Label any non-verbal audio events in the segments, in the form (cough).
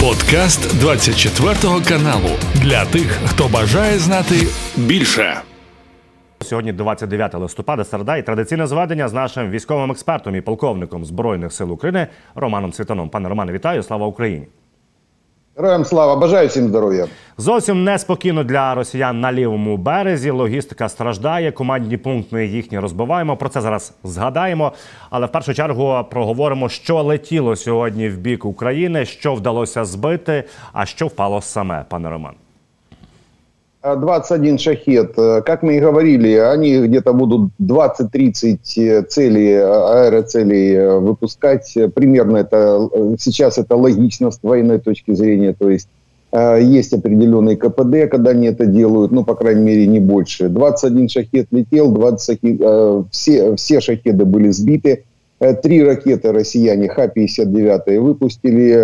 Подкаст 24 каналу для тих, хто бажає знати більше. Сьогодні 29 листопада, середа і традиційне зведення з нашим військовим експертом і полковником збройних сил України Романом Світаном. Пане Романе, вітаю! Слава Україні! Героям слава, бажаю всім здоров'я. Зовсім неспокійно для росіян на лівому березі. Логістика страждає. Командні пункти їхні розбиваємо. Про це зараз згадаємо. Але в першу чергу проговоримо, що летіло сьогодні в бік України, що вдалося збити, а що впало саме, пане Роман. 21 шахет. Как мы и говорили, они где-то будут 20-30 целей, аэроцелей выпускать. Примерно это сейчас это логично с военной точки зрения. То есть есть определенный КПД, когда они это делают, ну, по крайней мере, не больше. 21 шахет летел, 20 шахет, все, все шахеды были сбиты. Три ракеты россияне Х-59 выпустили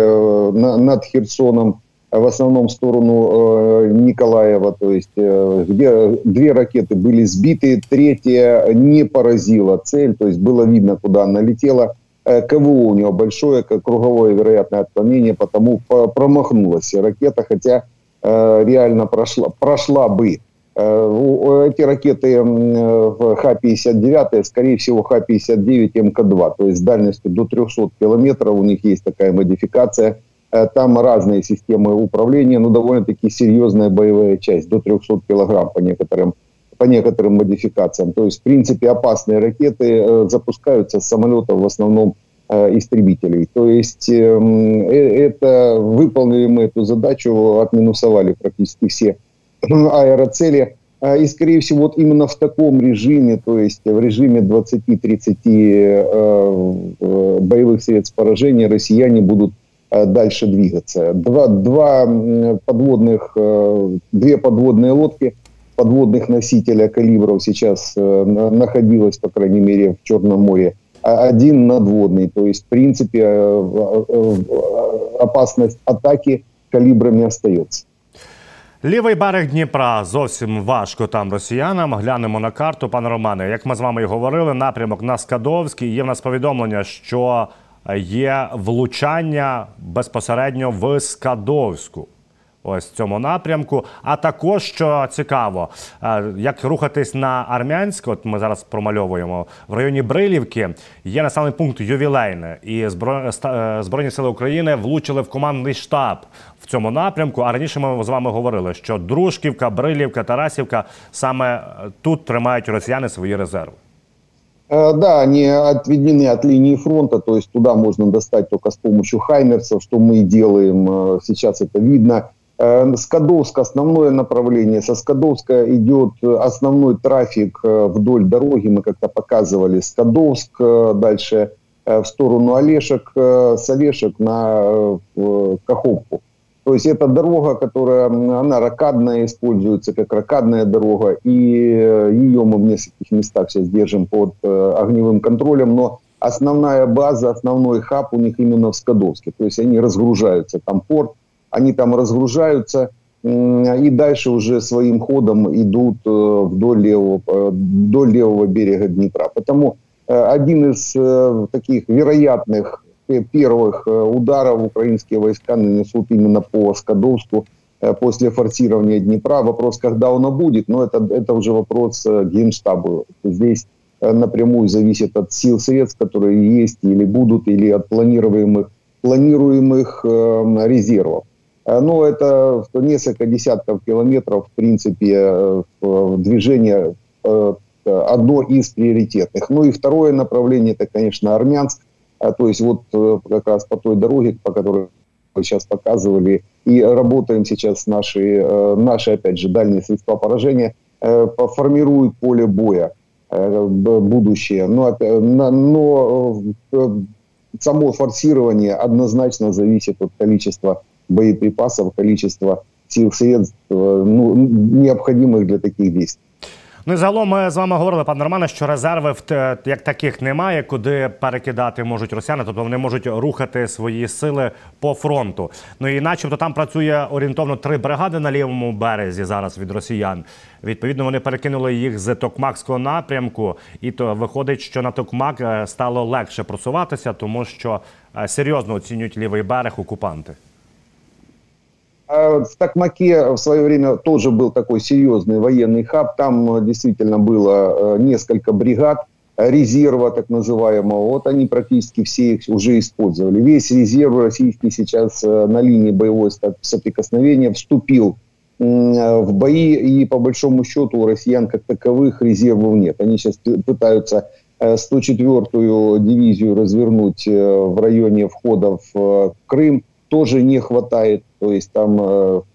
над Херсоном в основном в сторону э, Николаева, то есть э, где две ракеты были сбиты, третья не поразила цель, то есть было видно, куда она летела. Э, КВО у него большое, как круговое вероятное отклонение, потому промахнулась ракета, хотя э, реально прошла, прошла бы. Э, эти ракеты в Х-59, скорее всего, Х-59 МК-2, то есть с дальностью до 300 километров, у них есть такая модификация – там разные системы управления, но довольно-таки серьезная боевая часть, до 300 килограмм по некоторым, по некоторым модификациям. То есть, в принципе, опасные ракеты э, запускаются с самолетов в основном э, истребителей. То есть, эм, это выполнили мы эту задачу, отминусовали практически все (clears throat) аэроцели. И, скорее всего, вот именно в таком режиме, то есть в режиме 20-30 боевых средств поражения россияне будут Э, дальше двигаться. Два, два подводных, э, две подводные лодки подводных носителя калибров сейчас э, находилось, по крайней мере, в Черном море. А один надводный. То есть, в принципе, опасность атаки калибрами остается. Лівий берег Дніпра зовсім важко там росіянам. Глянемо на карту, пане Романе. Як ми з вами і говорили, напрямок на Скадовський. Є в нас повідомлення, що є влучання безпосередньо в Скадовську. Ось в цьому напрямку. А також що цікаво, е, як рухатись на Армянськ, от ми зараз промальовуємо в районі Брилівки. Є населений пункт ювілейне, і е, Збройні сили України влучили в командний штаб в цьому напрямку. А раніше ми з вами говорили, що Дружківка, Брилівка, Тарасівка саме тут тримають росіяни свої резерви. Э, да, они отведены от линии фронта, то есть туда можно достать только с помощью хаймерсов, что мы и делаем, э, сейчас это видно. Э, Скадовск основное направление. Со Скадовска идет основной трафик вдоль дороги. Мы как-то показывали Скадовск, дальше в сторону Олешек, с Олешек на Каховку. То есть это дорога, которая, она ракадная, используется как ракадная дорога, и э, ее мы в нескольких местах сейчас держим под э, огневым контролем, но основная база, основной хаб у них именно в Скадовске. То есть они разгружаются, там порт, они там разгружаются, и дальше уже своим ходом идут э, вдоль левого, вдоль левого берега Днепра. Потому один из таких вероятных первых э, ударов украинские войска нанесут именно по Скадовску э, после форсирования Днепра. Вопрос, когда оно будет, но это, это уже вопрос э, Генштабу. Здесь напрямую зависит от сил средств, которые есть или будут, или от планируемых, планируемых э, резервов. Но это несколько десятков километров, в принципе, движение одно из приоритетных. Ну и второе направление, это, конечно, Армянск. А, то есть вот э, как раз по той дороге, по которой вы сейчас показывали, и работаем сейчас наши, э, наши опять же, дальние средства поражения, э, формируют поле боя будущее. Но, но само форсирование однозначно зависит от количества боеприпасов, количества сил средств, ну, необходимых для таких действий. Ну і загалом ми з вами говорили, пане Романе, що резерви як таких немає, куди перекидати можуть росіяни, тобто вони можуть рухати свої сили по фронту. Ну і начебто там працює орієнтовно три бригади на лівому березі зараз від росіян. Відповідно, вони перекинули їх з Токмакського напрямку, і то виходить, що на Токмак е, стало легше просуватися, тому що е, серйозно оцінюють лівий берег окупанти. А в Токмаке в свое время тоже был такой серьезный военный хаб. Там действительно было несколько бригад резерва так называемого. Вот они практически все их уже использовали. Весь резерв российский сейчас на линии боевой соприкосновения вступил в бои, и по большому счету у россиян как таковых резервов нет. Они сейчас пытаются 104-ю дивизию развернуть в районе входа в Крым. Тоже не хватает, то есть там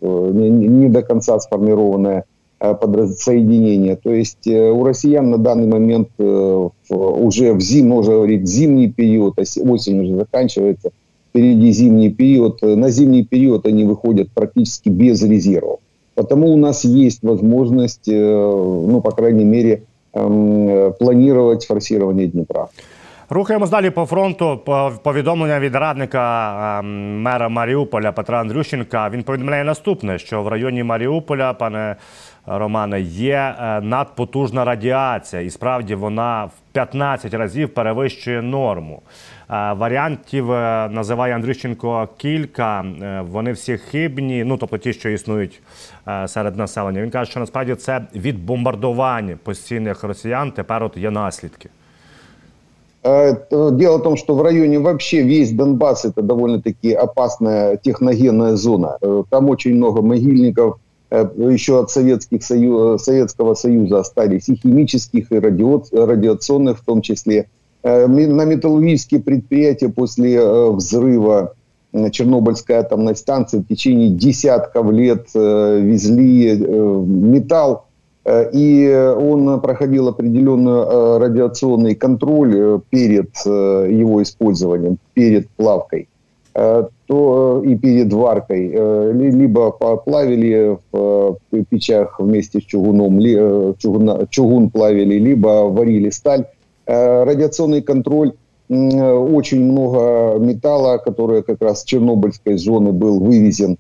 не до конца сформированное подразсоединение. То есть у россиян на данный момент уже в зим, можно говорить, зимний период, осень уже заканчивается, впереди зимний период. На зимний период они выходят практически без резервов. Потому у нас есть возможность, э, ну, по крайней мере, планувати форсування Дніпра. Рухаємось далі по фронту. Повідомлення від радника мера Маріуполя Петра Андрющенка. Він повідомляє наступне: що в районі Маріуполя, пане Романе, є е, надпотужна радіація, і справді вона в 15 разів перевищує норму. Е, варіантів е, називає Андрющенко кілька. Вони всі хибні, ну тобто ті, що існують серед населення. Він каже, що насправді це від бомбардувань постійних росіян тепер от є наслідки. Дело в том, что в районе вообще весь Донбасс это довольно-таки опасная техногенная зона. Там очень много могильников, Э, еще от Советских Союз, Советского Союза остались и химических, и радиационных в том числе. Э, на металлургические предприятия после э, взрыва Чернобыльской атомной станции в течение десятков лет везли металл, и он проходил определенный радиационный контроль перед его использованием, перед плавкой. Э, то и перед варкой э, либо плавили в э, печах вместе с чугуном, чугун, чугун плавили, либо варили сталь. Радиационный контроль очень много металла, который как раз с Чернобыльской зоны был вывезен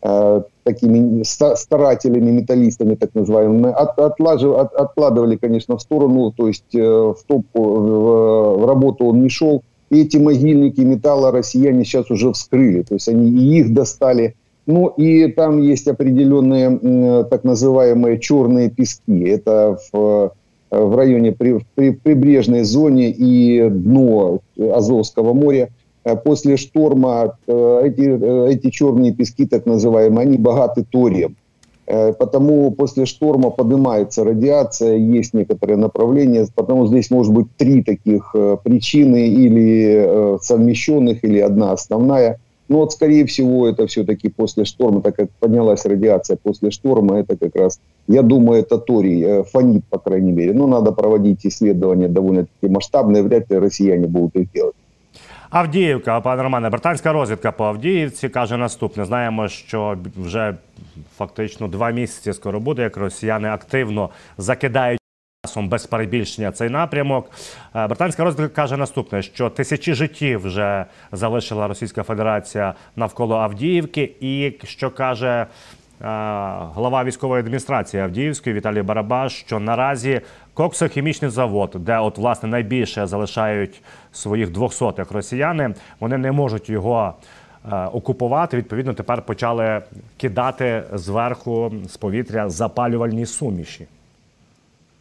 такими старателями, металлистами, так называемыми, от, отлажив, от, откладывали, конечно, в сторону, то есть в, топ, в, в работу он не шел, эти могильники металла россияне сейчас уже вскрыли. То есть они и их достали. Ну и там есть определенные так называемые черные пески. Это в, в районе при, при прибрежной зоне и дно Азовского моря. После шторма э, эти, э, эти черные пески, так называемые, они богаты торием. Э, потому после шторма поднимается радиация, есть некоторые направления, потому здесь может быть три таких э, причины или э, совмещенных, или одна основная. Но вот, скорее всего, это все-таки после шторма, так как поднялась радиация после шторма, это как раз, я думаю, это торий, фонит, по крайней мере. Но надо проводить исследования довольно-таки масштабные, вряд ли россияне будут их делать. Авдіївка, пане Романе, британська розвідка по Авдіївці каже наступне: знаємо, що вже фактично два місяці скоро буде, як росіяни активно закидають часом без перебільшення цей напрямок. Е, британська розвідка каже наступне: що тисячі життів вже залишила Російська Федерація навколо Авдіївки, і що каже. Е, глава військової адміністрації Авдіївської Віталій Барабаш, що наразі коксохімічний завод, де от власне найбільше залишають своїх двохсотих росіяни, вони не можуть його е, окупувати. Відповідно, тепер почали кидати зверху з повітря запалювальні суміші.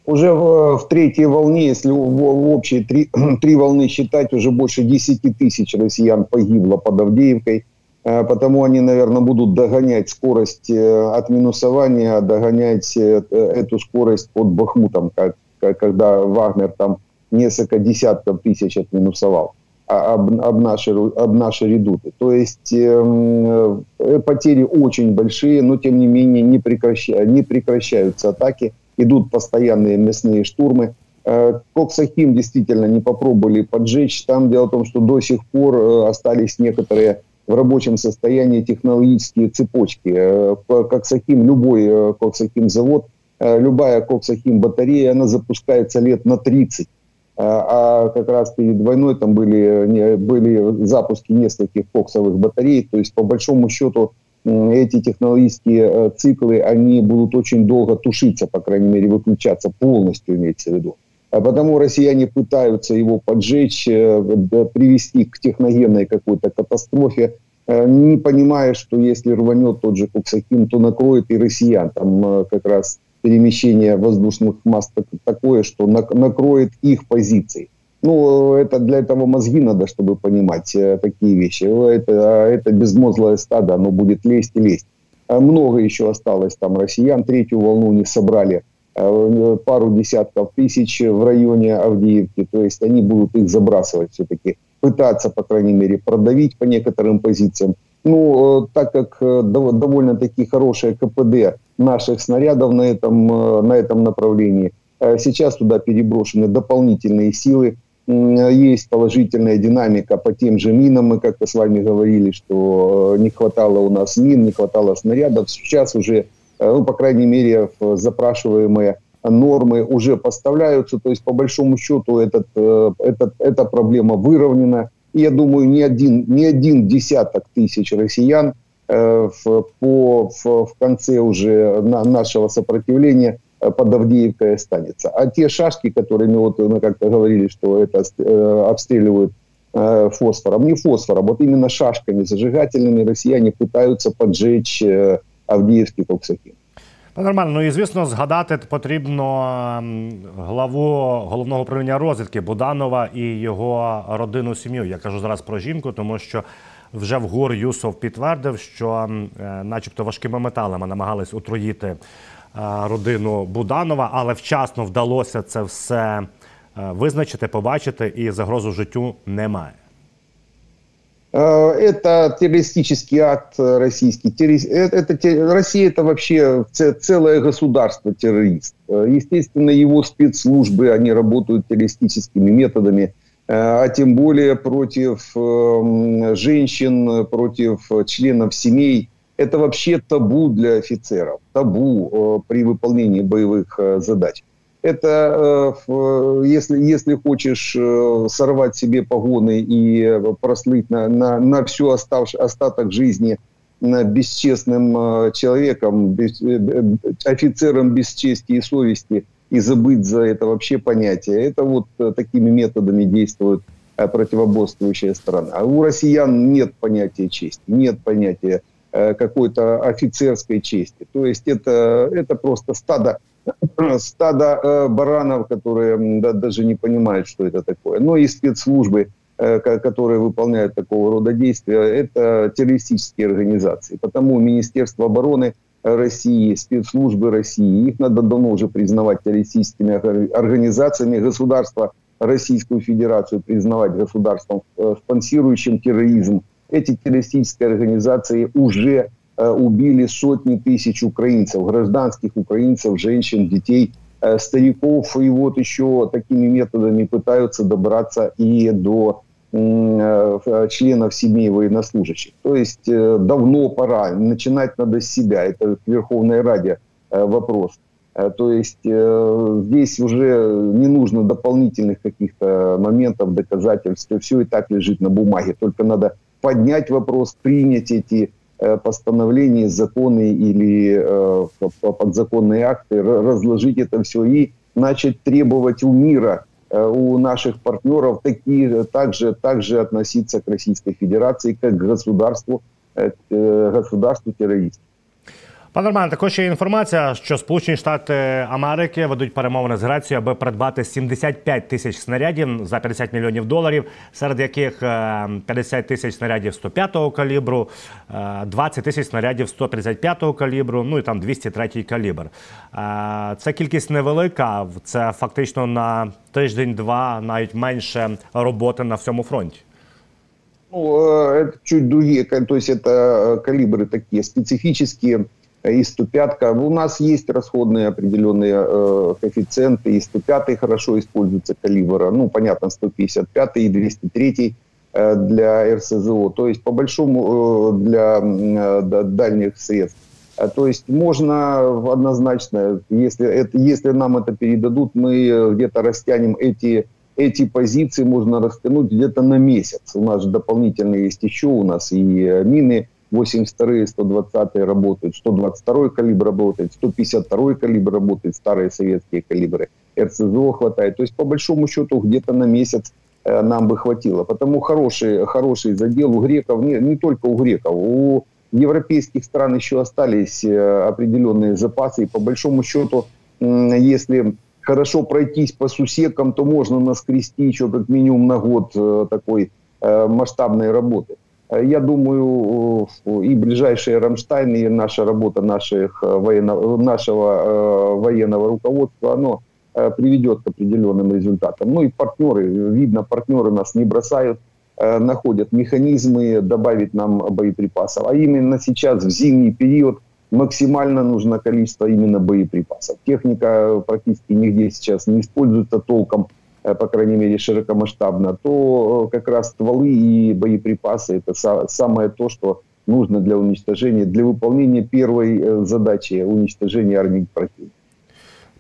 Уже в, в третьей волне, если в, в общей три, (clears throat) три волны считать, уже больше 10 тысяч россиян погибло под Авдеевкой. Э, потому они, наверное, будут догонять скорость э, от минусования, догонять э, эту скорость под Бахмутом, как, когда Вагнер там несколько десятков тысяч отминусовал а, об, об, наши, об наши редуты. То есть э, потери очень большие, но тем не менее не, прекраща, не прекращаются атаки, идут постоянные мясные штурмы. Коксахим действительно не попробовали поджечь. Там дело в том, что до сих пор остались некоторые в рабочем состоянии технологические цепочки. Э, Коксахим, любой э, Коксахим завод, э, любая Коксахим батарея, она запускается лет на 30. А как раз перед войной там были, были запуски нескольких коксовых батарей. То есть, по большому счету, эти технологические циклы, они будут очень долго тушиться, по крайней мере, выключаться полностью, имеется в виду. А потому россияне пытаются его поджечь, привести к техногенной какой-то катастрофе. не понимая, что если рванет тот же Куксахим, то накроет и россиян. Там как раз перемещение воздушных масс такое, что накроет их позиции. Ну, это для этого мозги надо, чтобы понимать э, такие вещи. Это, это безмозглое стадо, оно будет лезть и лезть. А много еще осталось там россиян, третью волну не собрали, э, пару десятков тысяч в районе Авдеевки, то есть они будут их забрасывать все-таки, пытаться, по крайней мере, продавить по некоторым позициям. Ну, э, так как довольно-таки хорошее КПД наших снарядов на этом, на этом направлении, сейчас туда переброшены дополнительные силы, есть положительная динамика по тем же минам. Мы как-то с вами говорили, что э, не хватало у нас мин, не хватало снарядов. Сейчас уже, э, ну, по крайней мере, запрашиваемые нормы уже поставляются. То есть, по большому счету, этот, э, этот, эта проблема выровнена. И я думаю, ни один, ни один десяток тысяч россиян в, по, в, в конце уже на, нашего сопротивления – Э, под Авдеевкой останется. А те шашки, которыми вот мы как-то говорили, что это э, обстреливают э, фосфором, не фосфором, вот именно шашками зажигательными россияне пытаются поджечь Авдіївський Коксахін. Нормально, ну і звісно, згадати потрібно главу головного управління розвідки Буданова і його родину сім'ю. Я кажу зараз про жінку, тому що вже в ГУР Юсов підтвердив, що, начебто, важкими металами намагались отруїти родину Буданова, але вчасно вдалося це все визначити, побачити, і загрозу життю немає. Это террористический акт российский. Это, это, Россия это вообще целое государство террорист. Естественно, его спецслужбы, они работают террористическими методами, а тем более против женщин, против членов семей это вообще табу для офицеров, табу э, при выполнении боевых э, задач. Это э, если, если хочешь э, сорвать себе погоны и прослыть на, на, на всю оставш, остаток жизни бесчестным э, человеком, без, э, офицером без чести и совести, и забыть за это вообще понятие, это вот такими методами действует противоборствующая сторона. А у россиян нет понятия чести, нет понятия Э, какой-то офицерской чести. То есть это, это просто стадо, (laughs) стадо э, баранов, которые да, даже не понимают, что это такое. Но и спецслужбы, э, которые выполняют такого рода действия, это террористические организации. Потому Министерство обороны России, спецслужбы России, их надо давно уже признавать террористическими организациями. Государство Российскую Федерацию признавать государством, спонсирующим терроризм эти террористические организации уже э, убили сотни тысяч украинцев, гражданских украинцев, женщин, детей, э, стариков. И вот еще такими методами пытаются добраться и до э, членов семей военнослужащих. То есть давно пора, начинать надо с себя. Это к Верховной Раде вопрос. То есть здесь уже не нужно дополнительных каких-то моментов, доказательств. Все и так лежит на бумаге. Только надо поднять вопрос, принять эти э, постановления, законы или э, подзаконные акты, разложить это все и начать требовать у мира, э, у наших партнеров такие, также, также относиться к Российской Федерации как к государству, к государству террористов. Пане Романе, також є інформація, що Сполучені Штати Америки ведуть перемовини з Грецією, аби придбати 75 тисяч снарядів за 50 мільйонів доларів, серед яких 50 е, тисяч снарядів 105-го калібру, 20 е, тисяч снарядів 135-го калібру, ну і там 203-й калібр. Е, це кількість невелика. Це фактично на тиждень-два, навіть менше роботи на всьому фронті. Ну, это чуть другие, то есть это калибры такие специфические, и 105 У нас есть расходные определенные э, коэффициенты, и 105 хорошо используется калибра, ну, понятно, 155 и 203 э, для РСЗО, то есть, по большому, э, для э, дальних средств. А, то есть можно однозначно, если, это, если нам это передадут, мы где-то растянем эти, эти позиции, можно растянуть где-то на месяц. У нас же дополнительные есть еще, у нас и мины 82-е, 120-е работают, 122-й калибр работает, 152-й калибр работает, старые советские калибры, РСЗО хватает. То есть, по большому счету, где-то на месяц нам бы хватило. Потому хороший, хороший задел у греков, не, не только у греков, у европейских стран еще остались определенные запасы. И по большому счету, если хорошо пройтись по сусекам, то можно наскрести еще как минимум на год такой масштабной работы. Я думаю, и ближайшие Рамштайн, и наша работа наших военно, нашего военного руководства, оно приведет к определенным результатам. Ну и партнеры, видно, партнеры нас не бросают, находят механизмы добавить нам боеприпасов. А именно сейчас, в зимний период, максимально нужно количество именно боеприпасов. Техника практически нигде сейчас не используется толком, по крайней мере, широкомасштабно, то как раз стволы и боеприпасы – это самое то, что нужно для уничтожения, для выполнения первой задачи уничтожения армии противника.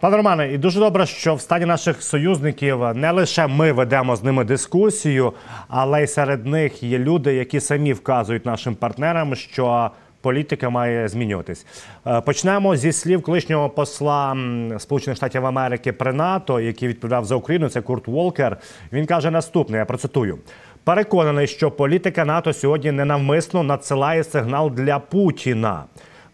Пане Романе, і дуже добре, що в стані наших союзників не лише ми ведемо з ними дискусію, але й серед них є люди, які самі вказують нашим партнерам, що політика має змінюватись. Почнемо зі слів колишнього посла Сполучених Штатів Америки при НАТО, який відповідав за Україну. Це Курт Волкер. Він каже наступне: я процитую. Переконаний, що політика НАТО сьогодні ненавмисно надсилає сигнал для Путіна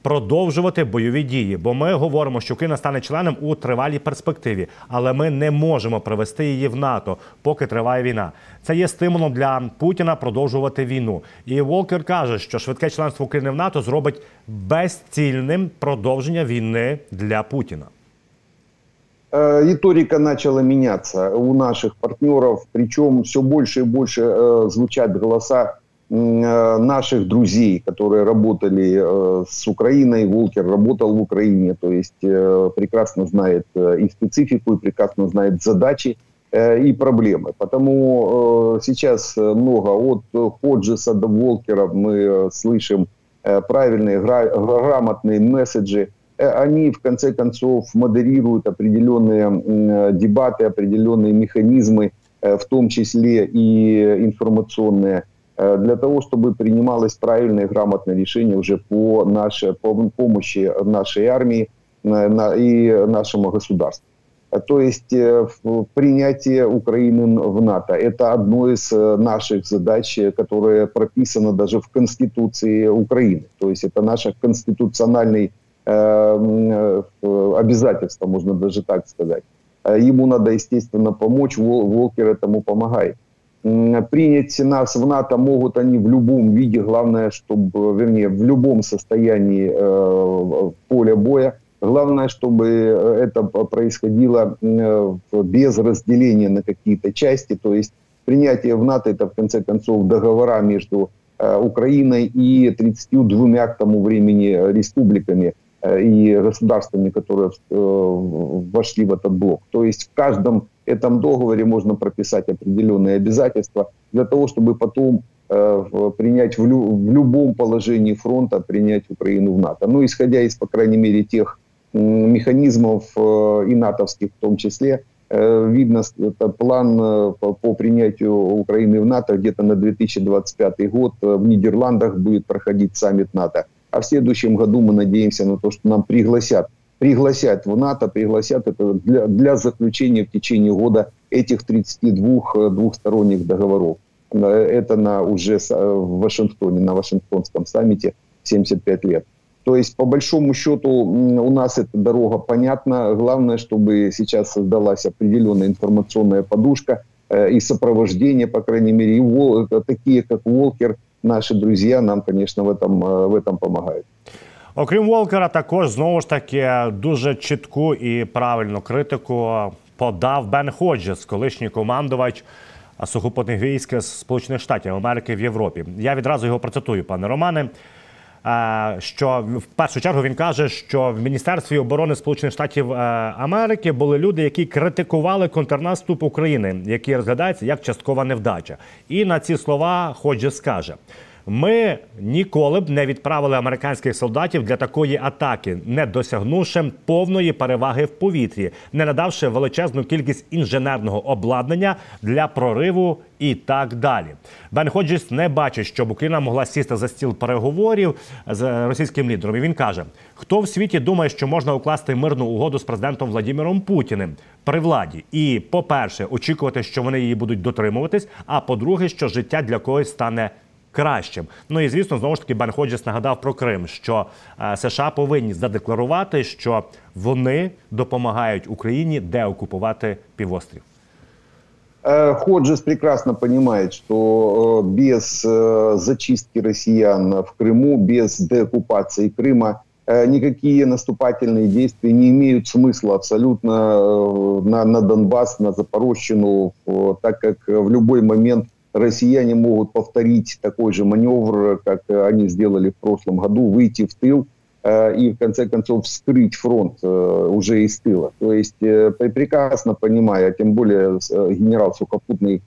продовжувати бойові дії. Бо ми говоримо, що Україна стане членом у тривалій перспективі, але ми не можемо привести її в НАТО, поки триває війна. Це є стимулом для Путіна продовжувати війну. І Волкер каже, що швидке членство України в НАТО зробить безцільним продовження війни для Путіна. Риторика начала меняться у наших партнеров, причем все больше и больше э, звучат голоса наших друзей, которые работали с Украиной. Волкер работал в Украине, то есть прекрасно знает и специфику, и прекрасно знает задачи и проблемы. Потому сейчас много от Ходжеса до Волкера мы слышим правильные, грамотные месседжи. Они, в конце концов, модерируют определенные дебаты, определенные механизмы, в том числе и информационные для того, чтобы принималось правильное и грамотное решение уже по, нашей, по помощи нашей армии и нашему государству. То есть принятие Украины в НАТО – это одно из наших задач, которое прописано даже в Конституции Украины. То есть это наше конституциональное обязательство, можно даже так сказать. Ему надо, естественно, помочь, Волкер этому помогает принять нас в НАТО могут они в любом виде, главное, чтобы, вернее, в любом состоянии э, поля боя. Главное, чтобы это происходило э, без разделения на какие-то части. То есть принятие в НАТО это, в конце концов, договора между э, Украиной и 32 к тому времени республиками и государствами, которые вошли в этот блок. То есть в каждом этом договоре можно прописать определенные обязательства для того, чтобы потом э, принять в, лю, в любом положении фронта, принять Украину в НАТО. Ну, исходя из, по крайней мере, тех механизмов э, и натовских в том числе, э, видно это план по принятию Украины в НАТО где-то на 2025 год в Нидерландах будет проходить саммит НАТО. А в следующем году мы надеемся на то, что нам пригласят пригласят в НАТО, пригласят это для, для заключения в течение года этих 32 двухсторонних договоров. Это на уже в Вашингтоне, на Вашингтонском саммите 75 лет. То есть, по большому счету, у нас эта дорога понятна. Главное, чтобы сейчас создалась определенная информационная подушка и сопровождение, по крайней мере, и такие, как Волкер, наши друзья, нам, конечно, в этом, в этом помогают. Окрім Волкера, також знову ж таки дуже чітку і правильну критику подав Бен Ходжес, колишній командувач сухопутних військ Сполучених Штатів Америки в Європі. Я відразу його процитую, пане Романе. Що в першу чергу він каже, що в Міністерстві оборони Сполучених Штатів Америки були люди, які критикували контрнаступ України, який розглядається як часткова невдача. І на ці слова Ходжес каже: Ми ніколи б не відправили американських солдатів для такої атаки, не досягнувши повної переваги в повітрі, не надавши величезну кількість інженерного обладнання для прориву і так далі. Бен Ходжіс не бачить, щоб Україна могла сісти за стіл переговорів з російським лідером. І Він каже: хто в світі думає, що можна укласти мирну угоду з президентом Владимиром Путіним при владі? І, по-перше, очікувати, що вони її будуть дотримуватись. А по-друге, що життя для когось стане кращим. Ну і звісно, знову ж таки Бен Ходжіс нагадав про Крим, що е, США повинні задекларувати, що вони допомагають Україні деокупувати півострів. Е, Ходжес прекрасно понимает, что е, без зачистки россиян в Крыму, без деоккупации Крыма никакие наступательные действия не имеют смысла абсолютно на, на Донбасс, на Запорожщину, так как в любой момент россияне могут повторить такой же маневр, как они сделали в прошлом году, выйти в тыл э, и в конце концов вскрыть фронт э, уже из тыла. То есть э, прекрасно понимая, тем более генерал Сухопутный,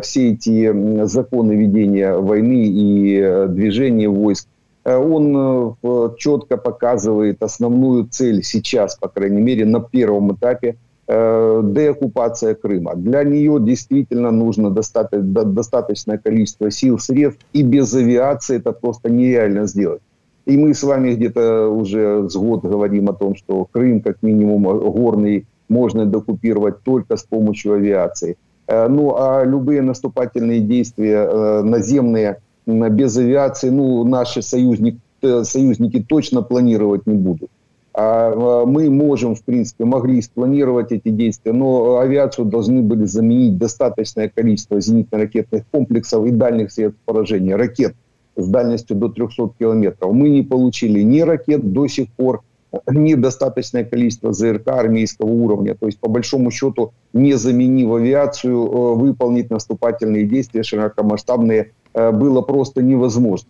все эти законы ведения войны и движения войск, он четко показывает основную цель сейчас, по крайней мере, на первом этапе – деоккупация Крыма. Для нее действительно нужно достаточное количество сил, средств, и без авиации это просто нереально сделать. И мы с вами где-то уже с год говорим о том, что Крым, как минимум горный, можно докупировать только с помощью авиации. Э, ну, а любые наступательные действия э, наземные без авиации, ну, наши союзники, союзники точно планировать не будут. А, мы можем, в принципе, могли спланировать эти действия, но авиацию должны были заменить достаточное количество зенитно-ракетных комплексов и дальних средств поражения, ракет с дальностью до 300 километров. Мы не получили ни ракет до сих пор, (clears throat) ни достаточное количество ЗРК армейского уровня. То есть, по большому счету, не заменив авиацию, э, выполнить наступательные действия широкомасштабные э, было просто невозможно.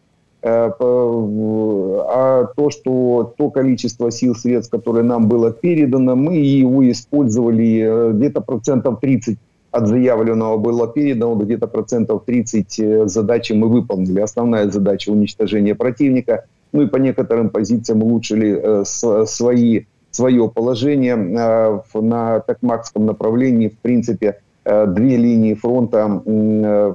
Э, а то, что то количество сил, средств, которое нам было передано, мы его использовали э, где-то процентов 30 от заявленного было передано, где-то процентов 30 э, задачи мы выполнили. Основная задача уничтожения противника. Ну и по некоторым позициям улучшили свои, свое положение на Токмакском направлении. В принципе, две линии фронта э,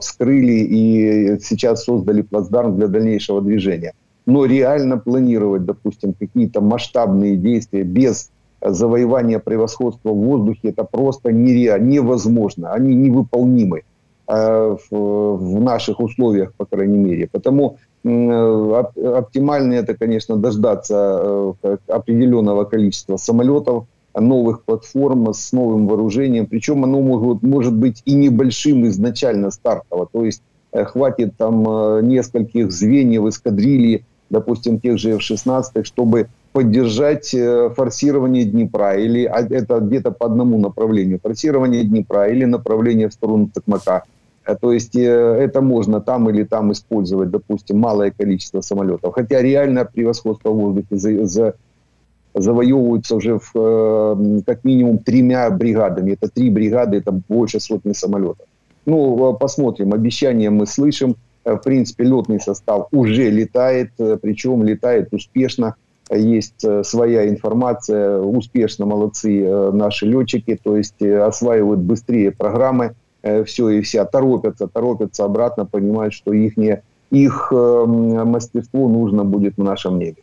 вскрыли и сейчас создали плацдарм для дальнейшего движения. Но реально планировать, допустим, какие-то масштабные действия без завоевания превосходства в воздухе, это просто нереально, невозможно. Они невыполнимы э, в наших условиях, по крайней мере. Потому оптимально это, конечно, дождаться определенного количества самолетов, новых платформ с новым вооружением. Причем оно может, может быть и небольшим изначально стартово. То есть э, хватит там э, нескольких звеньев, эскадрильи, допустим, тех же F-16, чтобы поддержать э, форсирование Днепра, или а, это где-то по одному направлению, форсирование Днепра или направление в сторону Токмака. То есть это можно там или там использовать, допустим, малое количество самолетов. Хотя реально превосходство в воздухе за, за завоевываются уже в, э, как минимум тремя бригадами. Это три бригады, это больше сотни самолетов. Ну, э, посмотрим. Обещания мы слышим. Э, в принципе, летный состав уже летает, причем летает успешно. Есть своя информация, успешно молодцы наши летчики, то есть осваивают быстрее программы, все и вся, торопятся, торопятся обратно, понимают, что их, их мастерство нужно будет в нашем небе.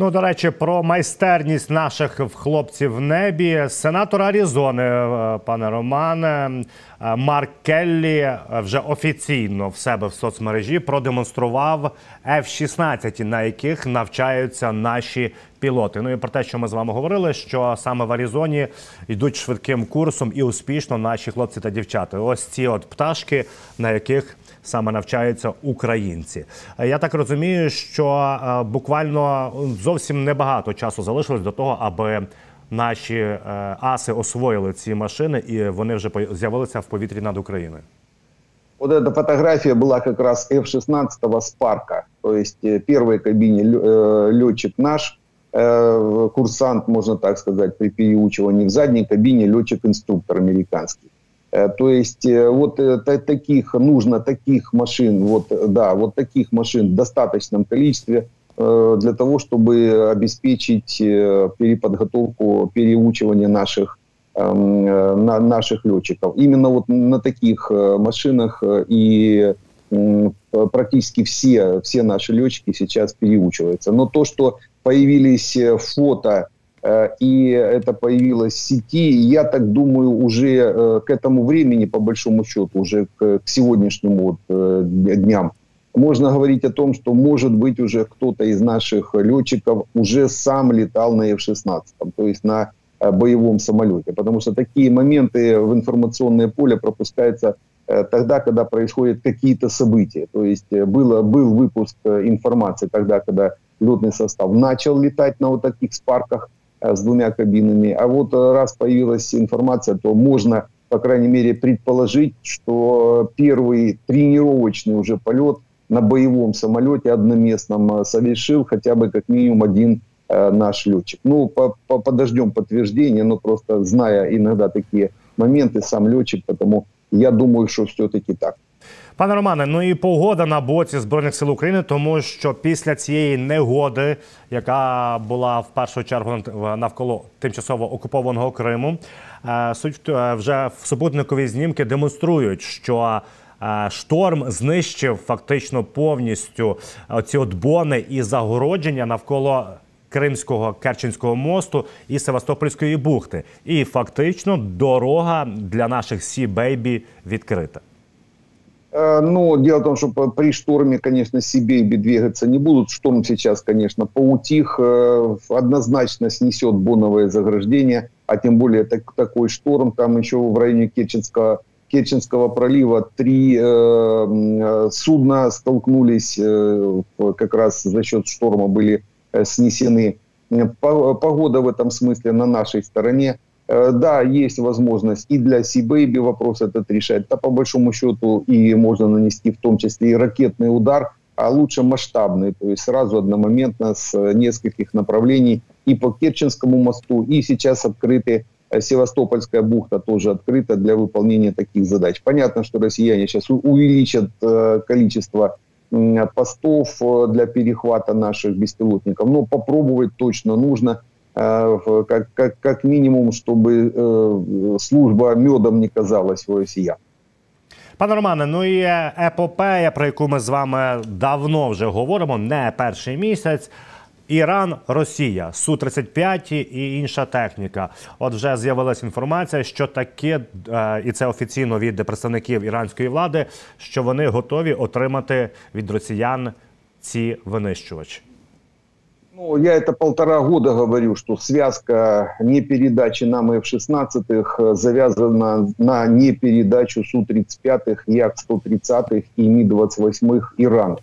Ну, до речі, про майстерність наших хлопців в небі. Сенатор Аризони, е, пане Романе, е, Марк Келлі е, вже офіційно в себе в соцмережі продемонстрував F-16, на яких навчаються наші пілоти. Ну і про те, що ми з вами говорили, що саме в Аризоні йдуть швидким курсом і успішно наші хлопці та дівчата. Ось ці от пташки, на яких саме навчаються українці. Е, я так розумію, що е, буквально зовсім небагато часу залишилось до того, аби наші е, аси освоїли ці машини, і вони вже з'явилися в повітрі над Україною. Вот эта фотография была как раз F-16 Спарка. То есть в первой кабине летчик наш, курсант, можно так сказать, при переучивании в задней кабине летчик-инструктор американский. То есть вот таких нужно таких машин, вот да, вот таких машин в достаточном количестве для того, чтобы обеспечить переподготовку, переучивание наших на наших летчиков. Именно вот на таких машинах и практически все, все наши летчики сейчас переучиваются. Но то, что появились э, фото, э, и это появилось в сети, я так думаю, уже э, к этому времени, по большому счету, уже к, сегодняшним вот дням, можно говорить о том, что, может быть, уже кто-то из наших летчиков уже сам летал на F-16, то есть на боевом самолете. Потому что такие моменты в информационное поле пропускаются Э, тогда, когда происходят какие-то события. То есть э, было, был выпуск э, информации тогда, когда летный состав начал летать на вот таких спарках с двумя кабинами. А вот раз появилась информация, то можно, по крайней мере, предположить, что первый тренировочный уже полет на боевом самолете одноместном совершил хотя бы как минимум один наш летчик. Ну, по, по, подождем подтверждения, но просто зная иногда такие моменты, сам летчик, потому я думаю, що все-таки так. Пане Романе, ну і погода на боці збройних сил України, тому що після цієї негоди, яка була в першу чергу навколо тимчасово окупованого Криму, е, суть е, вже в супутникові знімки демонструють, що е, шторм знищив фактично повністю ці от бони і загородження навколо Кримського Керченського мосту і Севастопольської бухти. І фактично дорога для наших Сі Бейбі відкрита. Ну, дело в том, что при шторме, конечно, Сибейби двигаться не будут. Шторм сейчас, конечно, поутих, однозначно снесет боновое заграждение, а тем более так, такой шторм, там еще в районе Керченского, Керченского пролива три э, судна столкнулись, э, как раз за счет шторма были Э, снесены. Погода в этом смысле на нашей стороне. Э, да, есть возможность и для Си-Бэйби вопрос этот решать. Да, по большому счету, и можно нанести в том числе и ракетный удар, а лучше масштабный, то есть сразу одномоментно с нескольких направлений и по Керченскому мосту, и сейчас открыты э, Севастопольская бухта тоже открыта для выполнения таких задач. Понятно, что россияне сейчас увеличат количество постов э, для перехвата наших беспилотников. Но попробовать точно нужно, э, как, как, как минимум, чтобы э, служба медом не казалась у россиян. Пане Романе, ну і епопея, про яку ми з вами давно вже говоримо, не перший місяць. Іран, Росія, су 35 і інша техніка. От вже з'явилася інформація, що таке, е, і це офіційно від представників іранської влади, що вони готові отримати від росіян ці винищувачі. Ну, я это полтора года говорю, что связка непередачи нам F-16 завязана на непередачу Су-35, Як-130 и Ми-28 Иран.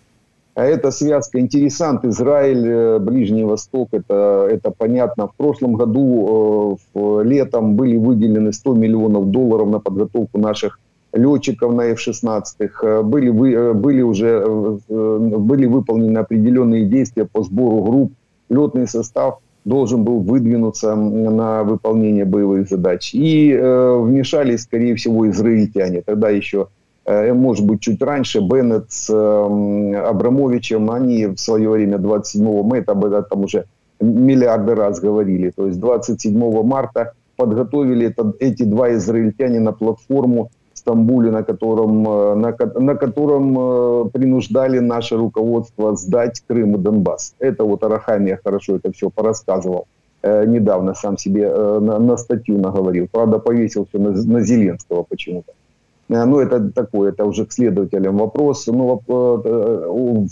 А эта связка интересант Израиль, э, Ближний Восток, это, это понятно. В прошлом году э, летом были выделены 100 миллионов долларов на подготовку наших летчиков на F-16. Э, были, были уже были выполнены определенные действия по сбору групп. Летный состав должен был выдвинуться на выполнение боевых задач. И э, вмешались, скорее всего, израильтяне. Тогда еще Э, может быть, чуть раньше, Беннет с эм, Абрамовичем, они в свое время 27 мы это об этом уже миллиарды раз говорили. То есть 27 марта подготовили это, эти два израильтянина платформу Стамбуле, на котором, э, на, на котором э, принуждали наше руководство сдать Крым и Донбасс. Это вот Арахамия хорошо это все порассказывал недавно, сам себе на, на статью наговорил. Правда, повесил все на, на Зеленского почему-то. Э, ну, это такое, это уже к следователям вопрос. Ну, э,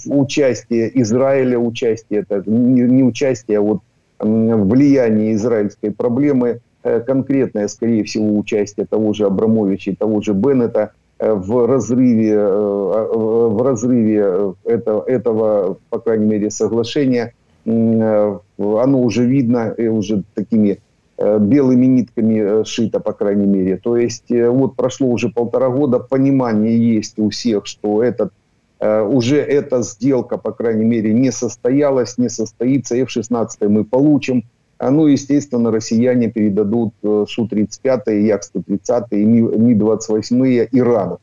участие Израиля, участие, это не, не участие, а вот влияние израильской проблемы, э, конкретное, скорее всего, участие того же Абрамовича и того же Беннета в разрыве, в разрыве этого, этого, по крайней мере, соглашения, оно уже видно, уже такими Э, белыми нитками э, шито, по крайней мере. То есть э, вот прошло уже полтора года, понимание есть у всех, что этот уже эта сделка, по крайней мере, не состоялась, не состоится. F-16 мы получим. Ну, естественно, россияне передадут Су-35, Як-130 и Ми-28 Ирану.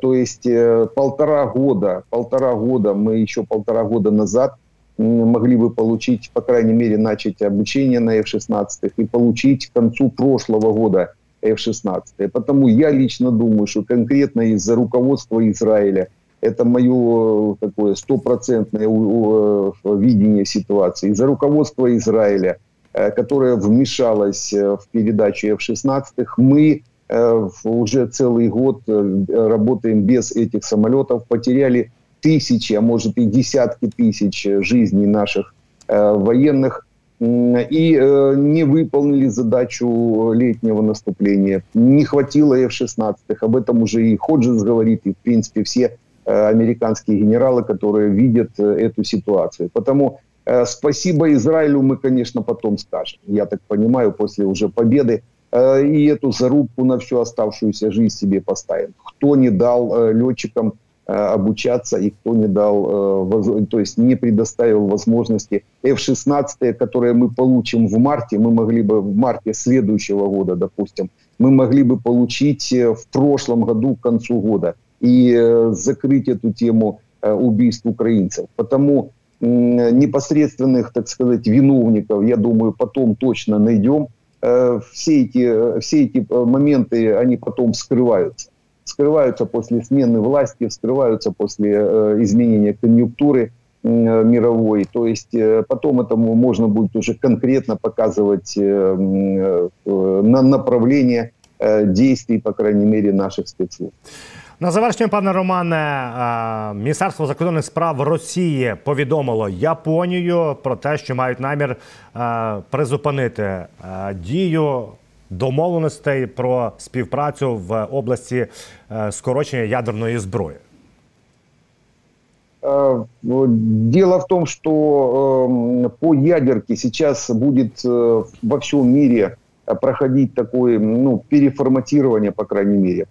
То есть полтора года, полтора года, мы еще полтора года назад могли бы получить, по крайней мере, начать обучение на F-16 и получить к концу прошлого года F-16. Потому я лично думаю, что конкретно из-за руководства Израиля, это мое такое стопроцентное видение ситуации, из-за руководства Израиля, э, которое вмешалось э, в передачу F-16, мы э, уже целый год работаем без этих самолетов, потеряли тысячи, а может и десятки тысяч жизней наших военных и не выполнили задачу летнего наступления. Не хватило F-16. Об этом уже и Ходжес говорит, и, в принципе, все американские генералы, которые видят эту ситуацию. Потому спасибо Израилю мы, конечно, потом скажем. Я так понимаю, после уже победы. Э, и эту зарубку на всю оставшуюся жизнь себе поставим. Кто не дал э, летчикам Э, обучаться, и кто не дал, э, то есть не предоставил возможности F-16, которые мы получим в марте, мы могли бы в марте следующего года, допустим, мы могли бы получить э, в прошлом году к концу года и закрыть эту тему убийств украинцев. Потому непосредственных, так сказать, виновников, я думаю, потом точно найдем. Все эти, все эти моменты, они потом скрываются скрываются после смены власти, скрываются после э, изменения конъюнктуры э, мировой. То есть э, потом этому можно будет уже конкретно показывать э, э, на направление э, действий, по крайней мере, наших спецслужб. На завершення, пане Романе, е, Міністерство закордонних справ Росії повідомило Японію про те, що мають намір е, призупинити е, дію домовленостей про співпрацю в області скорочення ядерної зброї? Дело в том, что по ядерке сейчас будет во всем мире проходить такое ну, переформатирование, по крайней мере.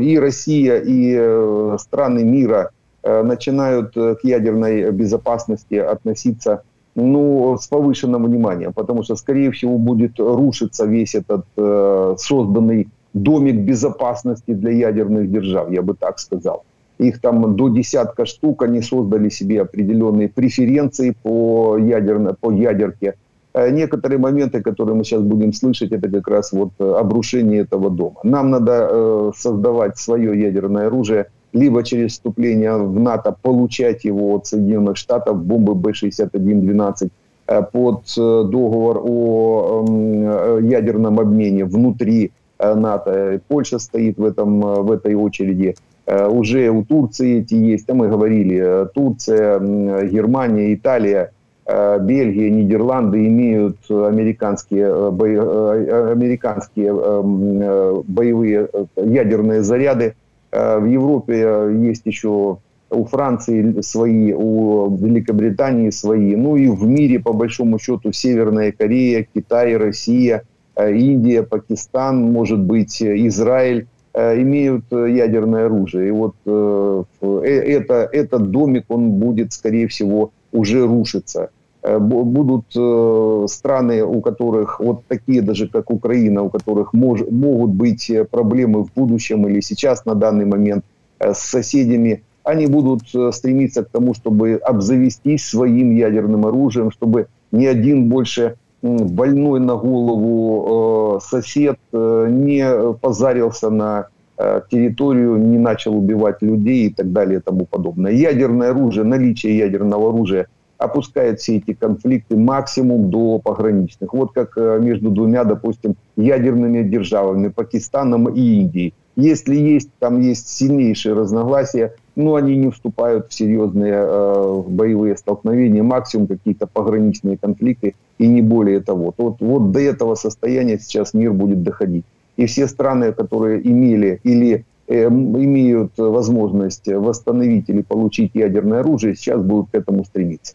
И Россия, и страны мира начинают к ядерной безопасности относиться ну, с повышенным вниманием, потому что, скорее всего, будет рушиться весь этот э, созданный домик безопасности для ядерных держав, я бы так сказал. Их там до десятка штук, они создали себе определенные преференции по, ядерно, по ядерке. Э, некоторые моменты, которые мы сейчас будем слышать, это как раз вот обрушение этого дома. Нам надо э, создавать свое ядерное оружие – либо через вступление в НАТО получать его от Соединенных Штатов, бомбы Б-61-12, э, под э, договор о э, ядерном обмене внутри НАТО. Польша стоит в, этом, в этой очереди. Уже у Турции эти есть, а мы говорили, Турция, Германия, Италия, Бельгия, Нидерланды имеют американские, американские боевые ядерные заряды. Э, в Европе э, есть еще у Франции свои, у Великобритании свои. Ну и в мире, по большому счету, Северная Корея, Китай, Россия, э, Индия, Пакистан, может быть, Израиль имеют ядерное оружие. И вот это, этот домик, он будет, скорее всего, уже рушиться. Э, будут э, страны, у которых вот такие даже, как Украина, у которых мож, могут быть э, проблемы в будущем или сейчас на данный момент с соседями, они будут стремиться к тому, чтобы обзавестись своим ядерным оружием, чтобы ни один больше больной на голову сосед не позарился на территорию, не начал убивать людей и так далее и тому подобное. Ядерное оружие, наличие ядерного оружия – опускает все эти конфликты максимум до пограничных. Вот как э, между двумя, допустим, ядерными державами, Пакистаном и Индией. Если есть, там есть сильнейшие разногласия, но они не вступают в серьезные э, боевые столкновения, максимум какие-то пограничные конфликты и не более того. Вот, вот до этого состояния сейчас мир будет доходить. И все страны, которые имели или э, имеют возможность восстановить или получить ядерное оружие, сейчас будут к этому стремиться.